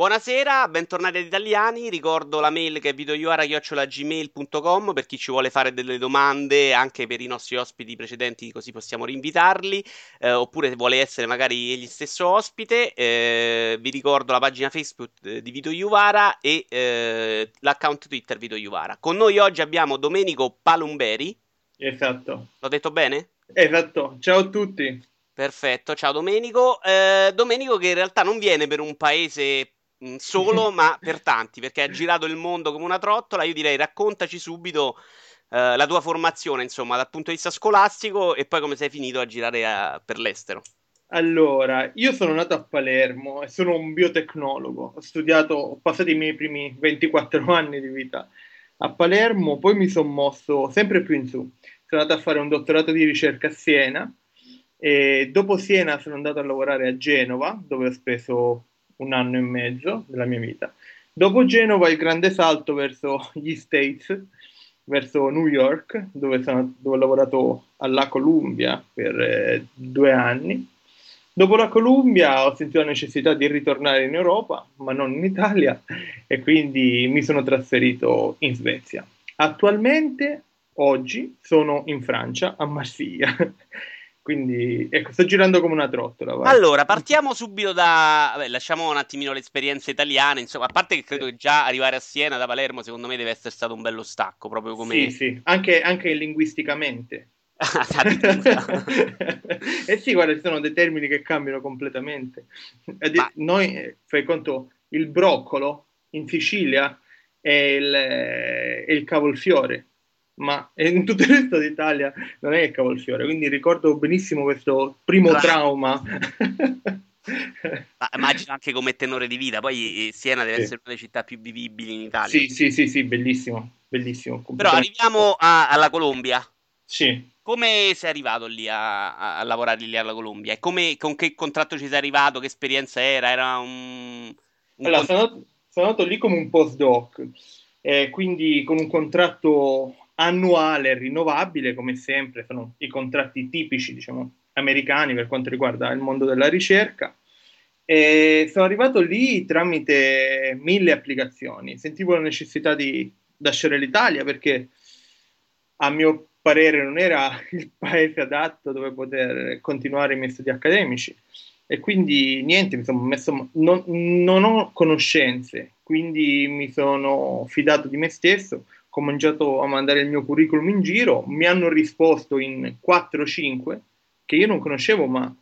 Buonasera, bentornati ad Italiani. Ricordo la mail che è videoiuara.gmail.com per chi ci vuole fare delle domande anche per i nostri ospiti precedenti, così possiamo rinvitarli. Eh, oppure vuole essere magari egli stesso ospite. Eh, vi ricordo la pagina Facebook eh, di Vito Iuvara e eh, l'account Twitter Vito Iuvara. Con noi oggi abbiamo Domenico Palumberi. Esatto. L'ho detto bene? Esatto. Ciao a tutti. Perfetto, ciao Domenico. Eh, Domenico che in realtà non viene per un paese solo, ma per tanti, perché ha girato il mondo come una trottola. Io direi raccontaci subito eh, la tua formazione, insomma, dal punto di vista scolastico e poi come sei finito a girare a, eh, per l'estero. Allora, io sono nato a Palermo e sono un biotecnologo. Ho studiato, ho passato i miei primi 24 anni di vita a Palermo, poi mi sono mosso sempre più in su. Sono andato a fare un dottorato di ricerca a Siena e dopo Siena sono andato a lavorare a Genova, dove ho speso un anno e mezzo della mia vita. Dopo Genova il grande salto verso gli States, verso New York, dove, sono, dove ho lavorato alla Columbia per eh, due anni. Dopo la Columbia ho sentito la necessità di ritornare in Europa, ma non in Italia, e quindi mi sono trasferito in Svezia. Attualmente, oggi, sono in Francia, a Marsiglia. Quindi ecco, sto girando come una trottola. Vai. Allora, partiamo subito da. Vabbè, lasciamo un attimino l'esperienza italiana. Insomma, a parte che credo che già arrivare a Siena da Palermo, secondo me, deve essere stato un bello stacco, proprio come. Sì, sì, anche, anche linguisticamente. eh sì, guarda, ci sono dei termini che cambiano completamente. Ma... Noi, eh, fai conto, il broccolo in Sicilia è il, è il cavolfiore ma in tutto il resto d'Italia non è il cavolfiore, quindi ricordo benissimo questo primo trauma. Ma immagino anche come tenore di vita, poi eh, Siena deve sì. essere una delle città più vivibili in Italia. Sì, sì, sì, sì bellissimo, bellissimo. Però arriviamo a, alla Colombia. Sì. Come sei arrivato lì a, a, lavorare lì alla Colombia? E come, con che contratto ci sei arrivato? Che esperienza era? Era un... un allora, sono, sono, andato lì come un postdoc, eh, quindi con un contratto annuale rinnovabile, come sempre, sono i contratti tipici, diciamo, americani per quanto riguarda il mondo della ricerca. E sono arrivato lì tramite mille applicazioni. Sentivo la necessità di lasciare l'Italia perché, a mio parere, non era il paese adatto dove poter continuare i miei studi accademici. E quindi niente, mi messo, non, non ho conoscenze, quindi mi sono fidato di me stesso, cominciato a mandare il mio curriculum in giro, mi hanno risposto in 4-5 che io non conoscevo, ma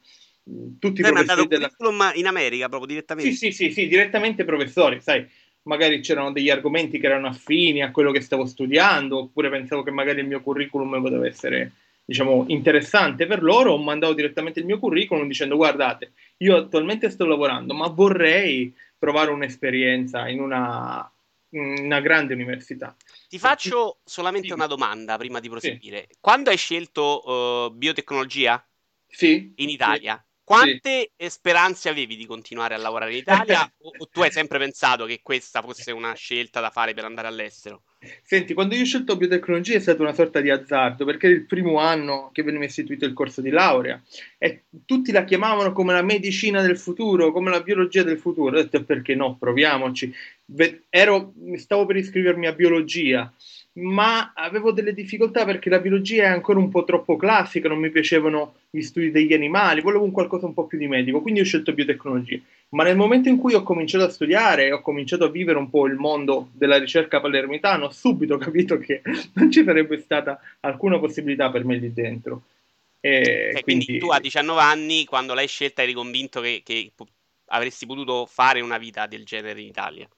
tutti i Hai professori della... curriculum in America proprio direttamente? Sì, sì, sì, sì, direttamente professori, sai, magari c'erano degli argomenti che erano affini a quello che stavo studiando, oppure pensavo che magari il mio curriculum poteva essere, diciamo, interessante per loro, ho mandato direttamente il mio curriculum dicendo guardate, io attualmente sto lavorando, ma vorrei provare un'esperienza in una una grande università. Ti faccio solamente sì. una domanda prima di proseguire. Sì. Quando hai scelto uh, biotecnologia sì. in Italia, quante speranze avevi di continuare a lavorare in Italia o, o tu hai sempre pensato che questa fosse una scelta da fare per andare all'estero? Senti, quando io ho scelto biotecnologia è stato una sorta di azzardo, perché era il primo anno che veniva istituito il corso di laurea e tutti la chiamavano come la medicina del futuro, come la biologia del futuro. Ho detto perché no, proviamoci. Ero, stavo per iscrivermi a biologia, ma avevo delle difficoltà perché la biologia è ancora un po' troppo classica, non mi piacevano gli studi degli animali, volevo un qualcosa un po' più di medico, quindi ho scelto biotecnologia. Ma nel momento in cui ho cominciato a studiare e ho cominciato a vivere un po' il mondo della ricerca palermitana, ho subito capito che non ci sarebbe stata alcuna possibilità per me lì dentro. E eh, quindi... quindi... tu a 19 anni, quando l'hai scelta, eri convinto che, che avresti potuto fare una vita del genere in Italia?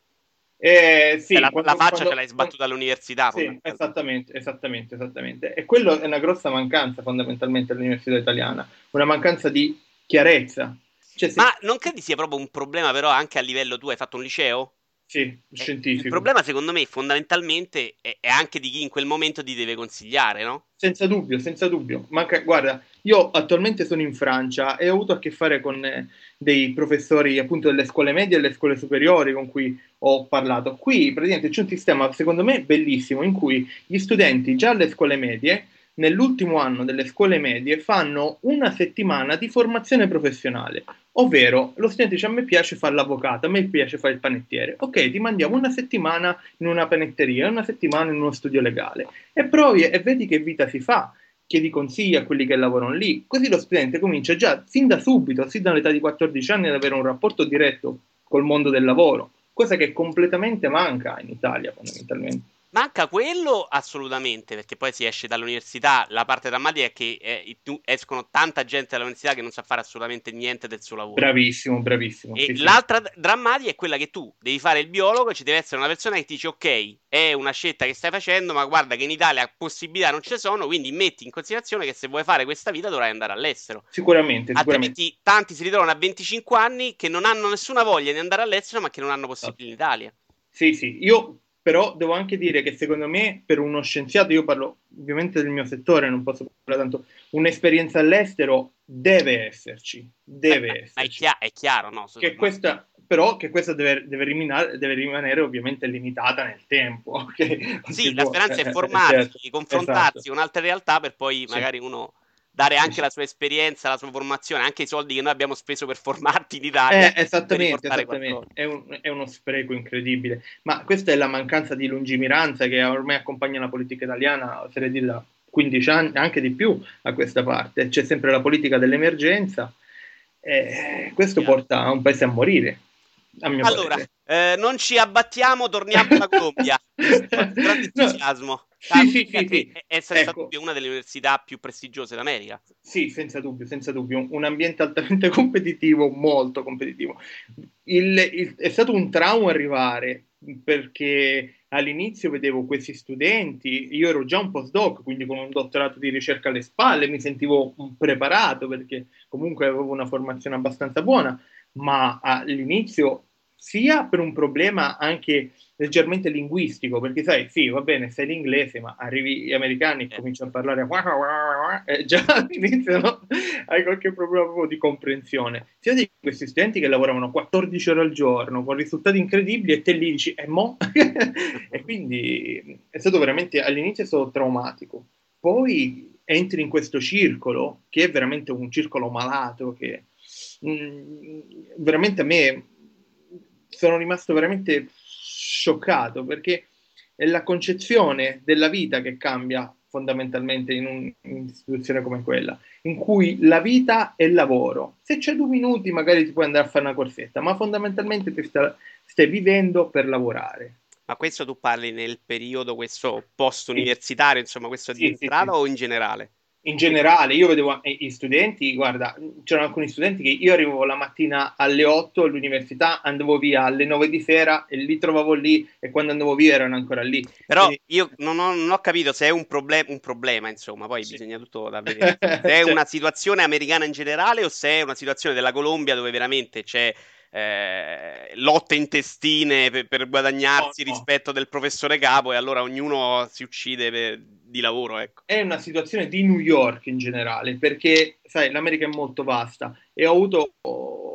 Eh, sì, la, quando, la, faccia quando, ce l'hai sbattuta all'università. Sì, esattamente, esattamente, esattamente. E quello è una grossa mancanza fondamentalmente all'università italiana, una mancanza di chiarezza. Cioè, se... Ma non credi sia proprio un problema però anche a livello tu hai fatto un liceo? Sì, eh, scientifico. Il problema secondo me fondamentalmente è, è, anche di chi in quel momento ti deve consigliare, no? Senza dubbio, senza dubbio. Manca, guarda, io attualmente sono in Francia e ho avuto a che fare con eh, dei professori appunto delle scuole medie e delle scuole superiori con cui ho parlato. Qui praticamente c'è un sistema secondo me bellissimo in cui gli studenti già alle scuole medie nell'ultimo anno delle scuole medie fanno una settimana di formazione professionale, ovvero lo studente dice a me piace fare l'avvocato, a me piace fare il panettiere, ok, ti mandiamo una settimana in una panetteria, una settimana in uno studio legale. E provi e vedi che vita si fa, chiedi consigli a quelli che lavorano lì, così lo studente comincia già sin da subito, sin dall'età di 14 anni ad avere un rapporto diretto col mondo del lavoro, cosa che completamente manca in Italia fondamentalmente. Manca quello assolutamente, perché poi si esce dall'università. La parte drammatica è che eh, escono tanta gente dall'università che non sa fare assolutamente niente del suo lavoro. Bravissimo, bravissimo. E sì, l'altra sì. drammatica è quella che tu devi fare il biologo, ci deve essere una persona che ti dice ok, è una scelta che stai facendo, ma guarda che in Italia possibilità non ce sono, quindi metti in considerazione che se vuoi fare questa vita dovrai andare all'estero. Sicuramente, sicuramente. Altrimenti tanti si ritrovano a 25 anni che non hanno nessuna voglia di andare all'estero, ma che non hanno possibilità in Italia. Sì, sì, io però devo anche dire che secondo me per uno scienziato, io parlo ovviamente del mio settore, non posso parlare tanto, un'esperienza all'estero deve esserci, deve Beh, esserci. È, chia- è, chiaro, no? Che questa, però che questa deve, deve, rimanere, deve, rimanere, ovviamente limitata nel tempo. Okay? Sì, la speranza è formarsi, certo, confrontarsi esatto. con altre realtà per poi sì. magari uno dare anche la sua esperienza, la sua formazione, anche i soldi che noi abbiamo speso per formarti in Italia. Eh, esattamente, esattamente. È, un, è, uno spreco incredibile. Ma questa è la mancanza di lungimiranza che ormai accompagna la politica italiana, oserei dire da 15 anni, anche di più a questa parte. C'è sempre la politica dell'emergenza e questo yeah. porta un paese a morire. A allora, eh, non ci abbattiamo, torniamo alla Colombia. Grande entusiasmo. No. Sì, sì, sì, sì. È senza ecco. dubbio una delle università più prestigiose d'America. Sì, senza dubbio, senza dubbio. Un ambiente altamente competitivo, molto competitivo. Il, il, è stato un trauma arrivare perché all'inizio vedevo questi studenti, io ero già un postdoc, quindi con un dottorato di ricerca alle spalle, mi sentivo preparato perché comunque avevo una formazione abbastanza buona, ma all'inizio sia per un problema anche leggermente linguistico, perché sai, sì, va bene, sai l'inglese, ma arrivi gli americani e cominciano a parlare e già all'inizio no? hai qualche problema proprio di comprensione. Sia di questi studenti che lavoravano 14 ore al giorno con risultati incredibili e te lì dici, e mo? e quindi è stato veramente, all'inizio è stato traumatico. Poi entri in questo circolo, che è veramente un circolo malato, che mh, mm, veramente a me sono rimasto veramente scioccato perché è la concezione della vita che cambia fondamentalmente in un'istituzione come quella, in cui la vita è lavoro. Se c'è due minuti magari ti puoi andare a fare una corsetta, ma fondamentalmente ti sta, stai vivendo per lavorare. Ma questo tu parli nel periodo, questo post-universitario, insomma, questo di sì, entrata sì, sì. o in generale? In generale, io vedevo gli studenti, guarda, c'erano alcuni studenti che io arrivavo la mattina alle 8 all'università, andavo via alle 9 di sera e li trovavo lì e quando andavo via erano ancora lì. Però Quindi... io non ho, non ho, capito se è un, problem- un problema, insomma, poi sì. bisogna tutto da vedere. Se è cioè... una situazione americana in generale o se è una situazione della Colombia dove veramente c'è eh, lotte intestine per, per guadagnarsi no, rispetto del professore capo e allora ognuno si uccide per, di lavoro. Ecco. È una situazione di New York in generale, perché sai, l'America è molto vasta e ho avuto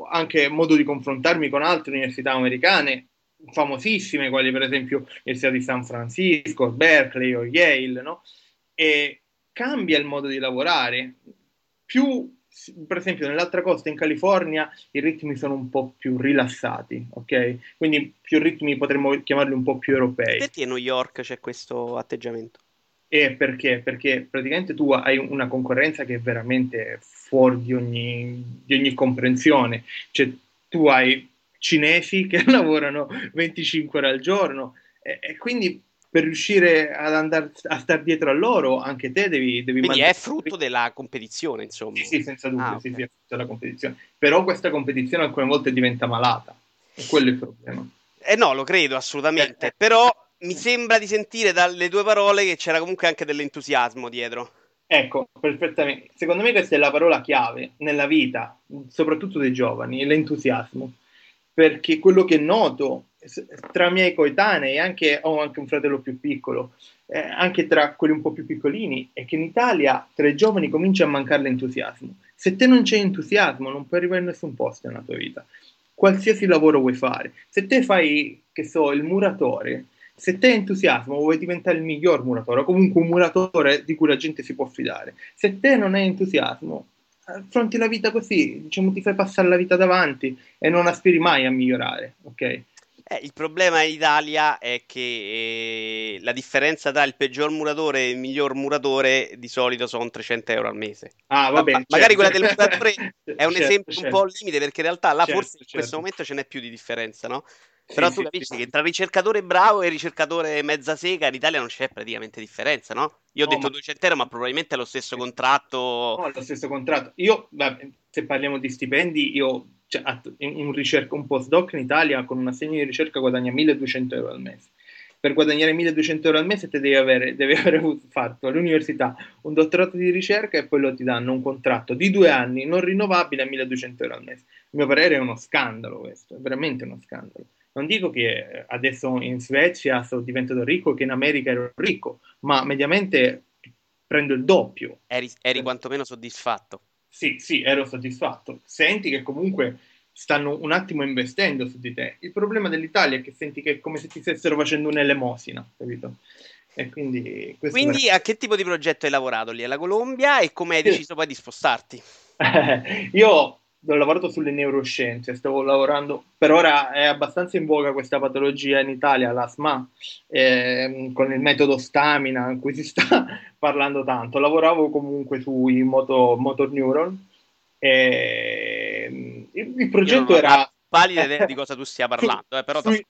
anche modo di confrontarmi con altre università americane famosissime, quali per esempio l'Università di San Francisco, Berkeley o Yale, no? E cambia il modo di lavorare. Più per esempio nell'altra costa in California i ritmi sono un po' più rilassati, ok? Quindi più ritmi potremmo chiamarli un po' più europei. Perché a New York c'è questo atteggiamento? E perché? Perché praticamente tu hai una concorrenza che è veramente fuori di ogni, di ogni comprensione. Cioè, tu hai cinesi che lavorano 25 ore al giorno e, e quindi per riuscire ad andare a stare dietro a loro, anche te devi, devi Quindi è frutto della competizione, insomma. Sì, sì senza dubbio, ah, sì, okay. sì, è frutto della competizione. Però questa competizione alcune volte diventa malata, e quello è il problema. Eh no, lo credo assolutamente, eh, però mi sembra di sentire dalle tue parole che c'era comunque anche dell'entusiasmo dietro. Ecco, perfettamente. Secondo me questa è la parola chiave nella vita, soprattutto dei giovani, l'entusiasmo. Perché quello che noto tra miei coetanei, anche, ho anche un fratello più piccolo, eh, anche tra quelli un po' più piccolini, è che in Italia tra i giovani comincia a mancare l'entusiasmo. Se te non c'è entusiasmo, non puoi arrivare in nessun posto nella tua vita. Qualsiasi lavoro vuoi fare. Se te fai, che so, il muratore, Se te hai entusiasmo, vuoi diventare il miglior muratore, o comunque un muratore di cui la gente si può fidare. Se te non hai entusiasmo, affronti la vita così, diciamo, ti fai passare la vita davanti e non aspiri mai a migliorare, ok? Eh, il problema in Italia è che eh, la differenza tra il peggior muratore e il miglior muratore di solito sono 300 euro al mese. Ah, va bene. Ma, magari quella del muratore è un certo, esempio certo. un po' al limite perché in realtà là certo, forse in questo certo. momento ce n'è più di differenza, no? Però sì, tu capisci sì, che tra ricercatore bravo e ricercatore mezza sega in Italia non c'è praticamente differenza, no? Io ho no, detto ma... 200 euro, ma probabilmente è lo stesso contratto. No, è lo stesso contratto. Io, vabbè, se parliamo di stipendi, io cioè, un, ricerca, un postdoc in Italia con un assegno di ricerca guadagna 1200 euro al mese. Per guadagnare 1200 euro al mese te devi avere, devi avere fatto all'università un dottorato di ricerca e poi lo ti danno un contratto di due anni non rinnovabile a 1200 euro al mese. A mio parere è uno scandalo questo, è veramente uno scandalo. Non dico che adesso in Svezia sono diventato ricco, che in America ero ricco, ma mediamente prendo il doppio. Eri, eri quantomeno soddisfatto. Sì, sì, ero soddisfatto. Senti che comunque stanno un attimo investendo su di te. Il problema dell'Italia è che senti che è come se ti stessero facendo un'elemosina, capito? E quindi, quindi a che tipo di progetto hai lavorato lì alla Colombia e come hai deciso poi di spostarti? Io ho lavorato sulle neuroscienze, stavo lavorando, per ora è abbastanza in voga questa patologia in Italia, l'asma, eh, con il metodo stamina, in cui si sta parlando tanto. Lavoravo comunque sui moto, motor neuron. E, il, il progetto era... Pallida idea di cosa tu stia parlando, eh, però sui,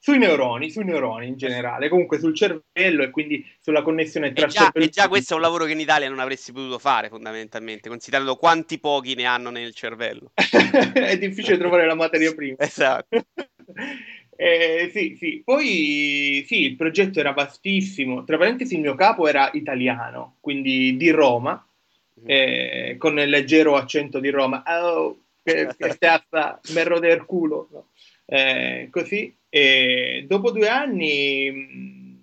sui neuroni, sui neuroni in generale, comunque sul cervello e quindi sulla connessione tra e già, cervello e già questo è un lavoro che in Italia non avresti potuto fare fondamentalmente, considerando quanti pochi ne hanno nel cervello. è difficile trovare la materia prima. Esatto. Eh, sì, sì. Poi sì, il progetto era vastissimo. Tra parentesi, il mio capo era italiano, quindi di Roma, mm-hmm. eh, con il leggero accento di Roma. Oh, che, che stazza, merro del culo. No? Eh, così e dopo due anni, mm,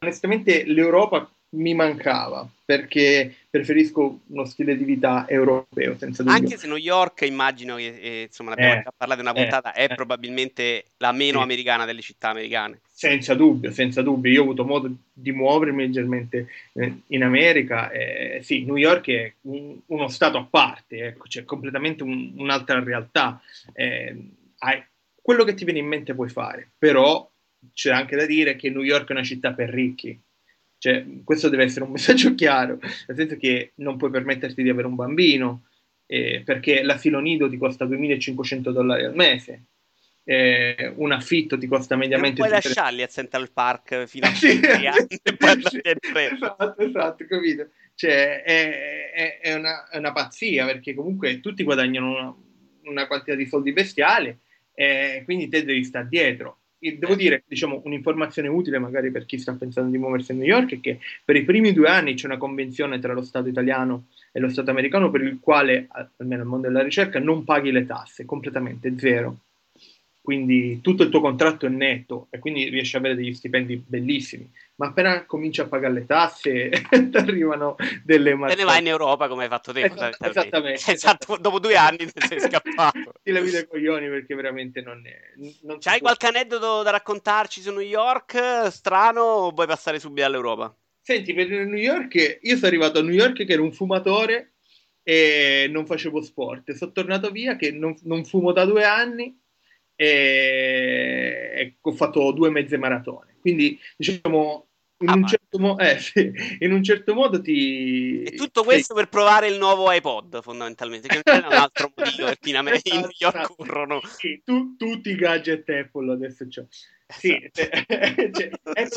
onestamente, l'Europa mi mancava perché preferisco uno stile di vita europeo. Senza dubbio. Anche se New York, immagino che eh, insomma, l'abbiamo eh, parlato in una puntata, eh, è probabilmente la meno americana delle città americane. Senza dubbio, senza dubbio. Io ho avuto modo di muovermi leggermente eh, in America. Eh, sì, New York è un, uno stato a parte, ecco, c'è completamente un, un'altra realtà. Eh, hai, quello che ti viene in mente puoi fare, però c'è anche da dire che New York è una città per ricchi. Cioè, questo deve essere un messaggio chiaro, nel senso che non puoi permetterti di avere un bambino, eh, perché l'asilo nido ti costa 2500 dollari al mese, eh, un affitto ti costa mediamente... Non puoi lasciarli a Central Park fino a sì, anni e poi andare Esatto, esatto, capito? Cioè, è, è, è, una, è, una, pazzia, perché comunque tutti guadagnano una, una quantità di soldi bestiali, eh, quindi te devi stare dietro. E devo dire, diciamo, un'informazione utile magari per chi sta pensando di muoversi a New York è che per i primi due anni c'è una convenzione tra lo Stato italiano e lo Stato americano per il quale, almeno nel mondo della ricerca, non paghi le tasse, completamente zero quindi tutto il tuo contratto è netto e quindi riesci ad avere degli stipendi bellissimi, ma appena cominci a pagare le tasse ti arrivano delle mazzate. Te ne vai in Europa come hai fatto te. Esatto, esattamente. Esatto, dopo due anni te sei scappato. ti levi dei coglioni perché veramente non è... Non C'hai qualche aneddoto da raccontarci su New York strano o vuoi passare subito all'Europa? Senti, per New York, io sono arrivato a New York che ero un fumatore e non facevo sport. Sono tornato via che non, non fumo da due anni e ho fatto due mezze maratone. Quindi, diciamo, in, ah, un, certo mo- eh, sì, in un certo modo ti... E tutto questo sì. per provare il nuovo iPod, fondamentalmente, che non c'è un altro motivo perché in, America, in New York esatto. corrono... Sì, tu, tutti i gadget Apple adesso c'ho. Sì, cioè, è, è, è,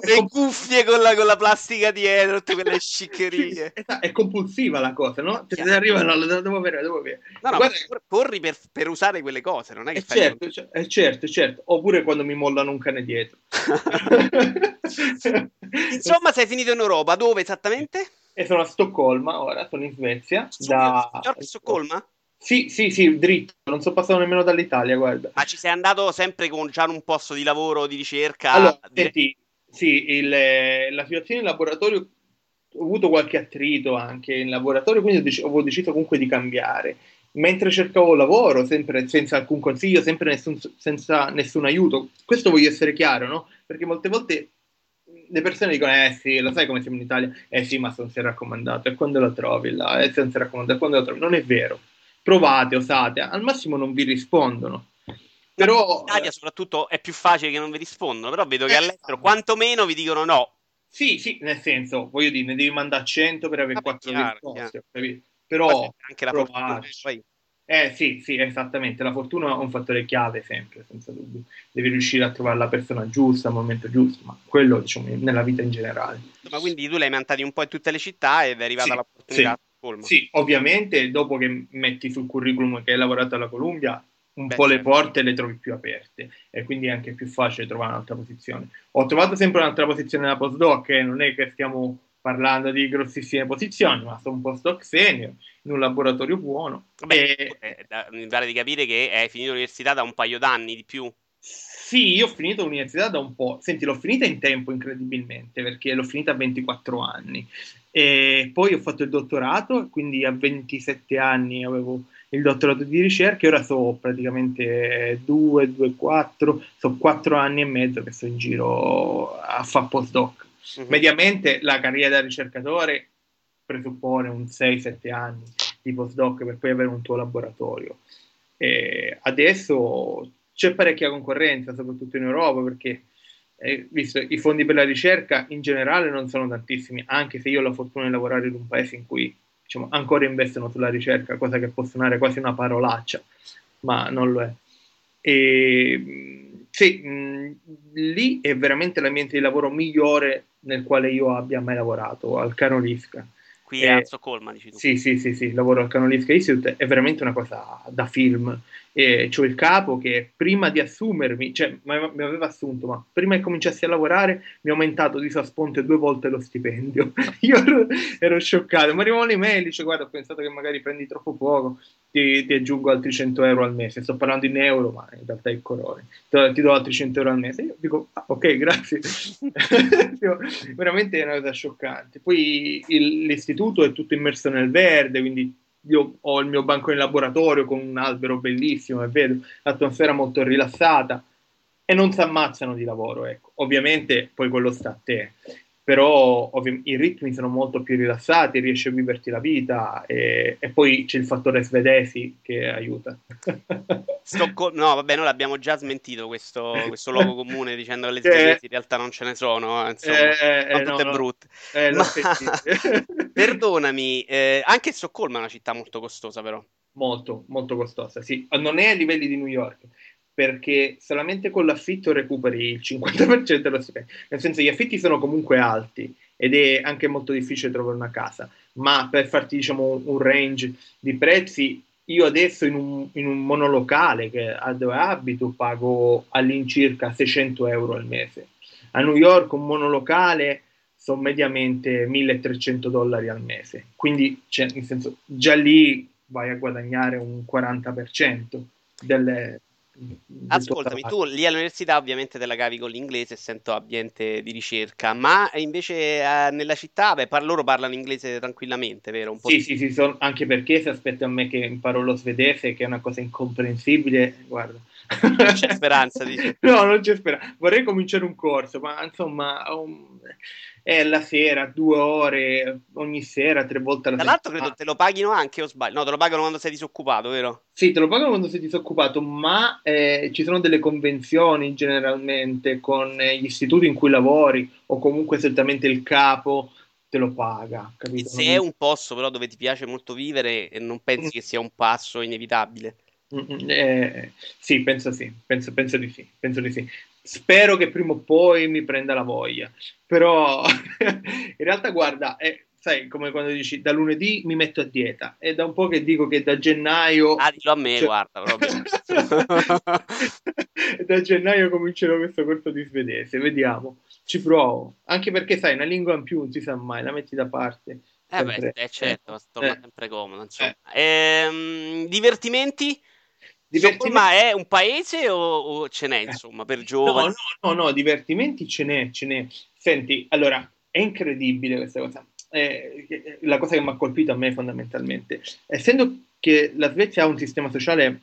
le cuffie con la, con la, plastica dietro, tutte quelle sciccherie. Esatto, è compulsiva la cosa, no? Cioè, ti arrivano, devo avere, devo avere. No, no, Guarda, corri per, per, usare quelle cose, non è che fai... Certo, cioè, è certo, certo. Oppure quando mi mollano un cane dietro. Insomma, sei finito in Europa, dove esattamente? E sono a Stoccolma ora, sono in Svezia. Su, da... Stoccolma? Sì, sì, sì, dritto, non sono passato nemmeno dall'Italia, guarda. Ma ci sei andato sempre con già un posto di lavoro, di ricerca? Allora, senti, sì, il, la situazione in laboratorio, ho avuto qualche attrito anche in laboratorio, quindi ho, dec- ho deciso comunque di cambiare. mentre cercavo lavoro, sempre senza alcun consiglio, sempre nessun, senza nessun aiuto. Questo voglio essere chiaro, no? Perché molte volte le persone dicono, eh sì, lo sai come siamo in Italia? Eh sì, ma se non si è raccomandato, e quando la trovi là? E se non è raccomandato, quando la trovi? Non è vero. Provate, osate, al massimo non vi rispondono. Però, in Italia soprattutto è più facile che non vi rispondono, però vedo che eh, all'estero quantomeno vi dicono no. Sì, sì, nel senso, voglio dire, ne devi mandare 100 per avere 4 risposte, però anche la fortuna, poi eh sì, sì, esattamente. La fortuna è un fattore chiave sempre, senza dubbio. Devi riuscire a trovare la persona giusta al momento giusto, ma quello diciamo nella vita in generale. Ma quindi tu l'hai mandato un po' in tutte le città ed è arrivata sì, l'opportunità. Sì, sì, ovviamente dopo che metti sul curriculum che hai lavorato alla Columbia, un Beh, po' le certo. porte le trovi più aperte e quindi è anche più facile trovare un'altra posizione. Ho trovato sempre un'altra posizione nella postdoc, eh, non è che stiamo parlando di grossissime posizioni, ma sono un postdoc senior in un laboratorio buono. Beh, e... Eh, mi pare di capire che hai finito l'università da un paio d'anni di più. Sì, io ho finito l'università da un po'. Senti, l'ho finita in tempo incredibilmente perché l'ho finita a 24 anni. E poi ho fatto il dottorato, quindi a 27 anni avevo il dottorato di ricerca e ora so praticamente 2, 2, 4, so 4 anni e mezzo che sto in giro a fare postdoc. Mm-hmm. Mediamente la carriera da ricercatore presuppone un 6-7 anni di postdoc per poi avere un tuo laboratorio. E adesso c'è parecchia concorrenza, soprattutto in Europa, perché eh, visto i fondi per la ricerca in generale non sono tantissimi, anche se io ho la fortuna di lavorare in un paese in cui diciamo, ancora investono sulla ricerca, cosa che può suonare quasi una parolaccia, ma non lo è. E, sì, mh, lì è veramente l'ambiente di lavoro migliore nel quale io abbia mai lavorato, al Karolinska. Qui eh, a Stoccolma, dici tu? Sì, sì, sì, sì, lavoro al Karolinska Institute, è veramente una cosa da film e c'ho il capo che prima di assumermi, cioè mi aveva assunto, ma prima che cominciassi a lavorare mi ha aumentato di sua sponte due volte lo stipendio. Io ero, ero scioccato, mi arrivano le mail, dice guarda ho pensato che magari prendi troppo poco, ti, ti, aggiungo altri 100 euro al mese, sto parlando in euro, ma in realtà è corone, ti do altri 100 euro al mese. Io dico, ah, ok, grazie. Veramente è una cosa scioccante. Poi il, l'istituto è tutto immerso nel verde, quindi io ho il mio banco in laboratorio con un albero bellissimo e vedo l'atmosfera molto rilassata e non si ammazzano di lavoro, ecco. Ovviamente poi quello sta a te, però ovvi- i ritmi sono molto più rilassati, riesci a viverti la vita e, e poi c'è il fattore svedesi che aiuta. Stocco- no, vabbè, noi l'abbiamo già smentito questo, questo luogo comune dicendo che le svedesi eh, in realtà non ce ne sono, eh, insomma, eh, eh, sono tutte no, brutte. Eh, Ma, perdonami, anche Stoccolma è una città molto costosa però. Molto, molto costosa, sì. Non è a livelli di New York, perché solamente con l'affitto recuperi il 50% dello stipendio. Nel senso, gli affitti sono comunque alti ed è anche molto difficile trovare una casa, ma per farti diciamo un range di prezzi, io adesso in un, in un monolocale che, dove abito pago all'incirca 600 euro al mese. A New York un monolocale sono mediamente 1300 dollari al mese, quindi cioè, nel senso, già lì vai a guadagnare un 40% delle, Ascoltami, tu lì all'università ovviamente te la cavi con l'inglese, essendo ambiente di ricerca, ma invece eh, nella città, beh, par- loro parlano inglese tranquillamente, vero? Sì, sì, sì, son- anche perché se aspetti a me che imparo lo svedese, che è una cosa incomprensibile, guarda. Non c'è speranza, dici? no, non c'è speranza. Vorrei cominciare un corso, ma insomma... Um è la sera, due ore ogni sera, tre volte alla Tra l'altro credo te lo paghino anche o sbaglio? No, te lo pagano quando sei disoccupato, vero? Sì, te lo pagano quando sei disoccupato, ma eh, ci sono delle convenzioni generalmente con eh, gli istituti in cui lavori o comunque certamente il capo te lo paga. Capito? Se è un posto però dove ti piace molto vivere, non pensi mm. che sia un passo inevitabile? Mm, eh, sì, penso sì, penso, penso, di sì, penso di sì. Spero che prima o poi mi prenda la voglia, però in realtà guarda, è, sai, come quando dici da lunedì mi metto a dieta, è da un po' che dico che da gennaio... Ah, dillo a me, cioè... guarda, da gennaio comincerò questo corso di svedese, vediamo, ci provo, anche perché sai, una lingua in più non si sa mai, la metti da parte. Eh beh, eh, certo, eh, torna sempre comodo, insomma. Eh. Ehm, divertimenti? Divertimenti... Ma è un paese o, o ce n'è, insomma, per giovani? No, no, no, no, divertimenti ce n'è, ce n'è. Senti, allora, è incredibile questa cosa. Eh, la cosa che mi ha colpito a me fondamentalmente, essendo che la Svezia ha un sistema sociale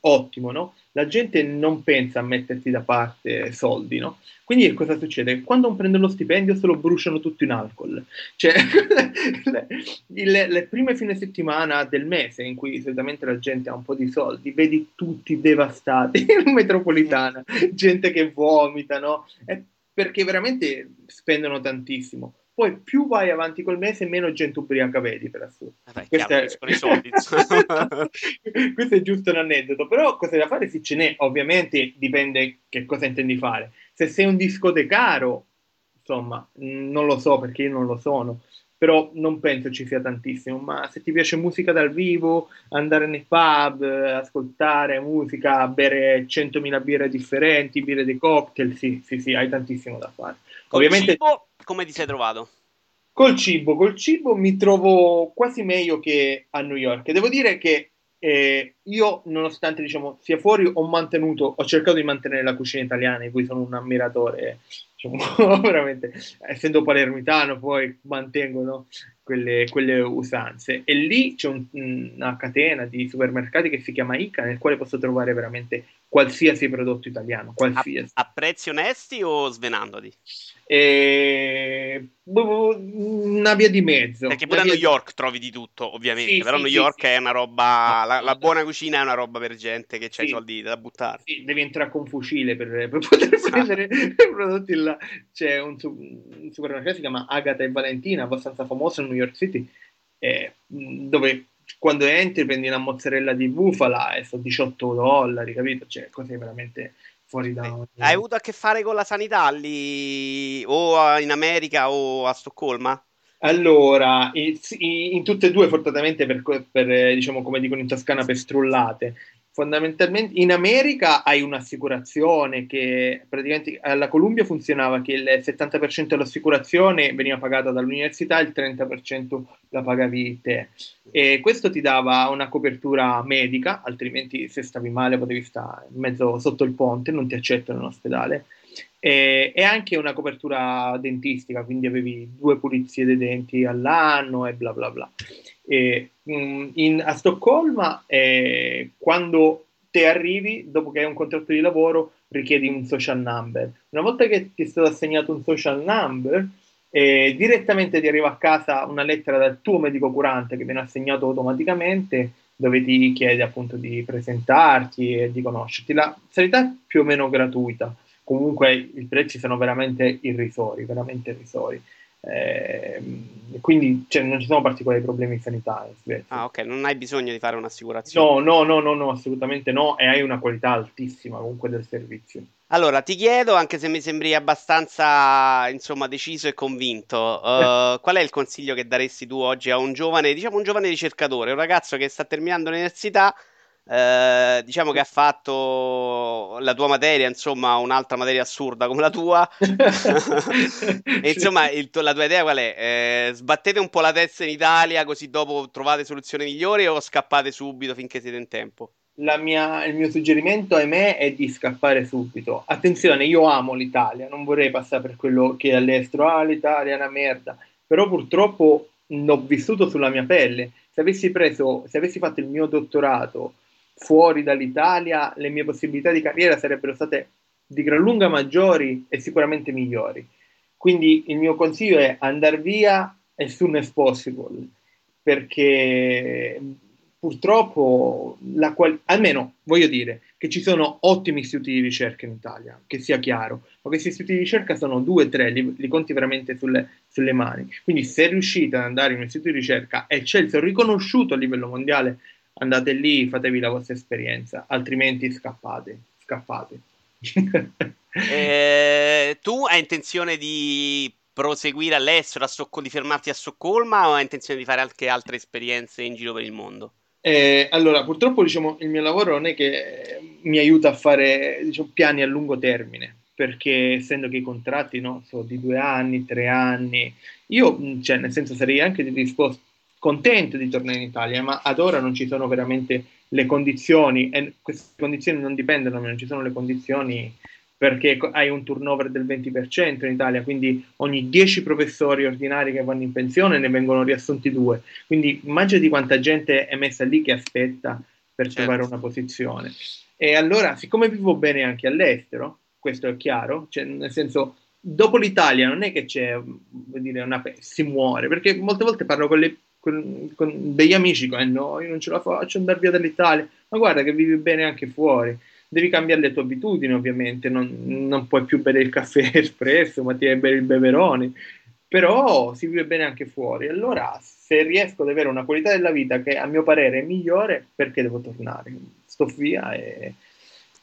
ottimo, no? La gente non pensa a mettersi da parte soldi, no? Quindi cosa succede? Quando non prendono lo stipendio se lo bruciano tutto in alcol. Cioè, le, le, le, prime fine settimana del mese, in cui solitamente la gente ha un po' di soldi, vedi tutti devastati in metropolitana, gente che vomita, no? È perché veramente spendono tantissimo. Poi più vai avanti col mese, meno gente ubriaca vedi per assurdo. Eh questo, è... questo è giusto un aneddoto, però cosa da fare sì ce n'è, ovviamente dipende che cosa intendi fare. Se sei un discotecaro, insomma, non lo so perché io non lo sono, però non penso ci sia tantissimo, ma se ti piace musica dal vivo, andare nei pub, ascoltare musica, bere 100.000 birre differenti, birre dei cocktail, sì, sì, sì, hai tantissimo da fare. Col Ovviamente... cibo, come ti sei trovato? Col cibo, col cibo mi trovo quasi meglio che a New York. Devo dire che eh, io, nonostante diciamo, sia fuori, ho mantenuto, ho cercato di mantenere la cucina italiana, di cui sono un ammiratore, diciamo, veramente, essendo palermitano, poi mantengo no, quelle, quelle, usanze. E lì c'è un, una catena di supermercati che si chiama Ica, nel quale posso trovare veramente qualsiasi prodotto italiano. Qualsiasi. A, a prezzi onesti o svenandoti? E... Una via di mezzo. Perché pure a New York trovi di tutto, ovviamente. Sì, però sì, New York sì, è una roba. La, la, buona cucina è una roba per gente che ha i soldi da buttare. Devi entrare con fucile per, per poter esatto. prendere i prodotti là. C'è un, un supermercato che si chiama Agata e Valentina, abbastanza famoso a New York City, eh, dove quando entri prendi una mozzarella di bufala e sono 18 dollari, capito? Cioè, cose veramente fuori da... Ogni... Hai avuto a che fare con la sanità lì o in America o a Stoccolma? Allora, in, in tutte e due fortunatamente per, per, diciamo come dicono in Toscana per strullate fondamentalmente in America hai un'assicurazione che praticamente alla Columbia funzionava che il 70% dell'assicurazione veniva pagata dall'università, il 30% la pagavi te. E questo ti dava una copertura medica, altrimenti se stavi male potevi stare in mezzo sotto il ponte, non ti accettano in ospedale. E, e anche una copertura dentistica, quindi avevi due pulizie dei denti all'anno e bla bla bla. E, mm, in, a Stoccolma, eh, quando te arrivi, dopo che hai un contratto di lavoro, richiedi un social number. Una volta che ti è stato assegnato un social number, eh, direttamente ti arriva a casa una lettera dal tuo medico curante che viene assegnato automaticamente, dove ti chiede appunto di presentarti e di conoscerti. La sanità è più o meno gratuita, comunque i prezzi sono veramente irrisori, veramente irrisori. Eh, quindi cioè, non ci sono particolari problemi sanitari. Ah, ok, non hai bisogno di fare un'assicurazione. No, no, no, no, no, assolutamente no, e hai una qualità altissima comunque del servizio. Allora, ti chiedo, anche se mi sembri abbastanza, insomma, deciso e convinto, uh, qual è il consiglio che daresti tu oggi a un giovane, diciamo un giovane ricercatore, un ragazzo che sta terminando l'università eh, diciamo che ha fatto la tua materia, insomma, un'altra materia assurda come la tua. e insomma, il, la tua idea qual è? Eh, sbattete un po' la testa in Italia, così dopo trovate soluzioni migliori o scappate subito finché siete in tempo? Mia, il mio suggerimento, ahimè, è di scappare subito. Attenzione, io amo l'Italia, non vorrei passare per quello che è all'estero. Ah, l'Italia è una merda. Però purtroppo l'ho vissuto sulla mia pelle. Se avessi preso, se avessi fatto il mio dottorato fuori dall'Italia le mie possibilità di carriera sarebbero state di gran lunga maggiori e sicuramente migliori. Quindi il mio consiglio è andare via as soon as possible, perché purtroppo, la qual- almeno voglio dire che ci sono ottimi istituti di ricerca in Italia, che sia chiaro, ma questi istituti di ricerca sono due o tre, li, li, conti veramente sulle, sulle mani. Quindi se riuscite ad andare in un istituto di ricerca eccelso, riconosciuto a livello mondiale andate lì, fatevi la vostra esperienza, altrimenti scappate, scappate. eh, tu hai intenzione di proseguire all'estero, a Stocco- di fermarti a Stoccolma o hai intenzione di fare anche altre esperienze in giro per il mondo? Eh, allora, purtroppo diciamo, il mio lavoro non è che mi aiuta a fare diciamo, piani a lungo termine, perché essendo che i contratti no, sono di due anni, tre anni, io, cioè, nel senso, sarei anche disposto, contento di tornare in Italia, ma ad ora non ci sono veramente le condizioni, e queste condizioni non dipendono non ci sono le condizioni perché hai un turnover del 20% in Italia, quindi ogni 10 professori ordinari che vanno in pensione ne vengono riassunti due. Quindi immaginati quanta gente è messa lì che aspetta per certo. trovare una posizione. E allora, siccome vivo bene anche all'estero, questo è chiaro, cioè, nel senso, dopo l'Italia non è che c'è, dire, una si muore, perché molte volte parlo con, le, con, con degli amici, eh no, io non ce la faccio andare via dall'Italia, ma guarda che vivi bene anche fuori devi cambiare le tue abitudini ovviamente, non, non puoi più bere il caffè espresso, ma ti devi bere il beverone, però si vive bene anche fuori. Allora, se riesco ad avere una qualità della vita che a mio parere è migliore, perché devo tornare? Sto via e...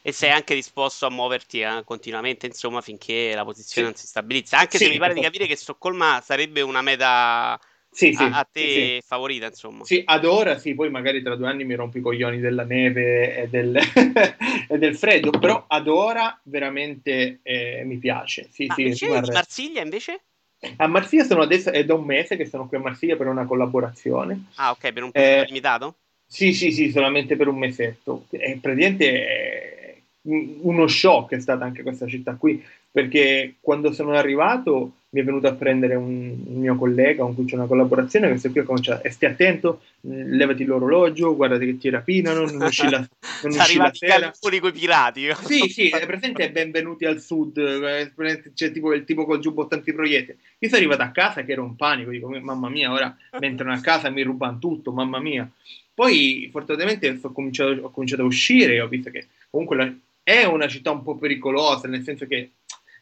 E sei anche disposto a muoverti eh, continuamente, insomma, finché la posizione sì. non si stabilizza. Anche sì, se mi pare di capire che Stoccolma sarebbe una meta sì, sì, a, a, te sì, favorita, insomma. Sì, ad ora sì, poi magari tra due anni mi rompo i coglioni della neve e del, e del freddo, però ad ora veramente eh, mi piace. Sì, Ma sì, guarda. Marsiglia invece? A Marsiglia sono adesso, è da un mese che sono qui a Marsiglia per una collaborazione. Ah, ok, per un periodo eh, limitato? Sì, sì, sì, solamente per un mesetto. È praticamente è uno shock è stata anche questa città qui, perché quando sono arrivato mi è venuto a prendere un, un mio collega con cui c'è una collaborazione, questo qui ha cominciato, e stai attento, levati l'orologio, guardati che ti rapinano, non usci la, non usci la sera. fuori coi pirati. Sì, sì, è presente benvenuti al sud, c'è tipo il tipo col giubbotto antiproiettile. Io sono arrivato a casa che ero un panico, dico, mamma mia, ora entrano a casa mi rubano tutto, mamma mia. Poi fortunatamente ho cominciato, ho cominciato a uscire ho visto che comunque la, è una città un po' pericolosa, nel senso che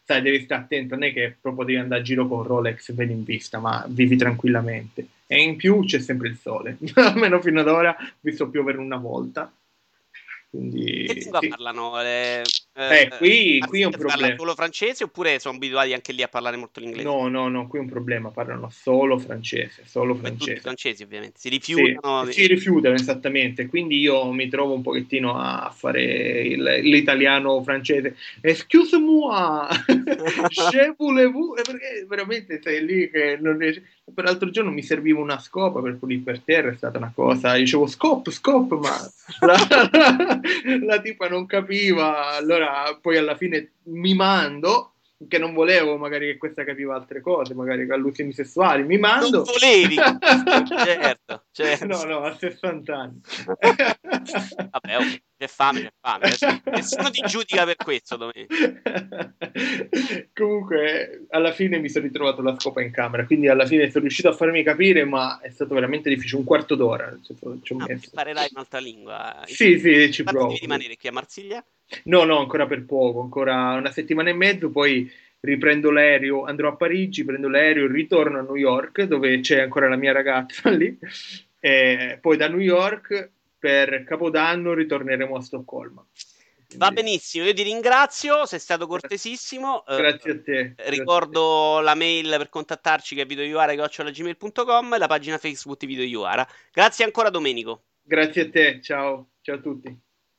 sai, devi stare attento, non è che proprio devi andare a giro con Rolex ben in vista, ma vivi tranquillamente. E in più c'è sempre il sole, almeno fino ad ora ho visto piovere una volta. Quindi, che lingua sì. parlano? Eh, eh, qui, qui è un problema. Solo francese oppure sono abituati anche lì a parlare molto l'inglese? No, no, no, qui è un problema, parlano solo francese, solo francese. Francesi ovviamente, si rifiutano. Sì. Si rifiutano esattamente, quindi io mi trovo un pochettino a fare il, l'italiano francese. Excuse-moi, je voulez-vous, perché veramente sei lì che non riesci... Per l'altro giorno mi serviva una scopa per pulire per terra, è stata una cosa, dicevo scop, scop, ma la, la, la tipa non capiva, allora poi alla fine mi mando che non volevo magari che questa capiva altre cose, magari allusioni sessuali, mi mando. Non volevi, certo, certo. No, no, a 60 anni. Vabbè, oh, c'è fame, c'è fame. Nessuno ti giudica per questo, Domenico. Comunque, alla fine mi sono ritrovato la scopa in camera, quindi alla fine sono riuscito a farmi capire, ma è stato veramente difficile, un quarto d'ora. Cioè, ci ho ah, messo. Imparerai un'altra lingua. Sì, sì, ci provo. Devi rimanere qui a Marsiglia? No, no, ancora per poco, ancora una settimana e mezzo, poi riprendo l'aereo, andrò a Parigi, prendo l'aereo, ritorno a New York, dove c'è ancora la mia ragazza lì, e poi da New York per Capodanno ritorneremo a Stoccolma. Va benissimo, io ti ringrazio, sei stato cortesissimo. Grazie a te. Eh, ricordo la mail per contattarci che è videoiuara.gmail.com e la pagina Facebook di Video Iuara. Grazie ancora Domenico. Grazie a te, ciao, ciao a tutti.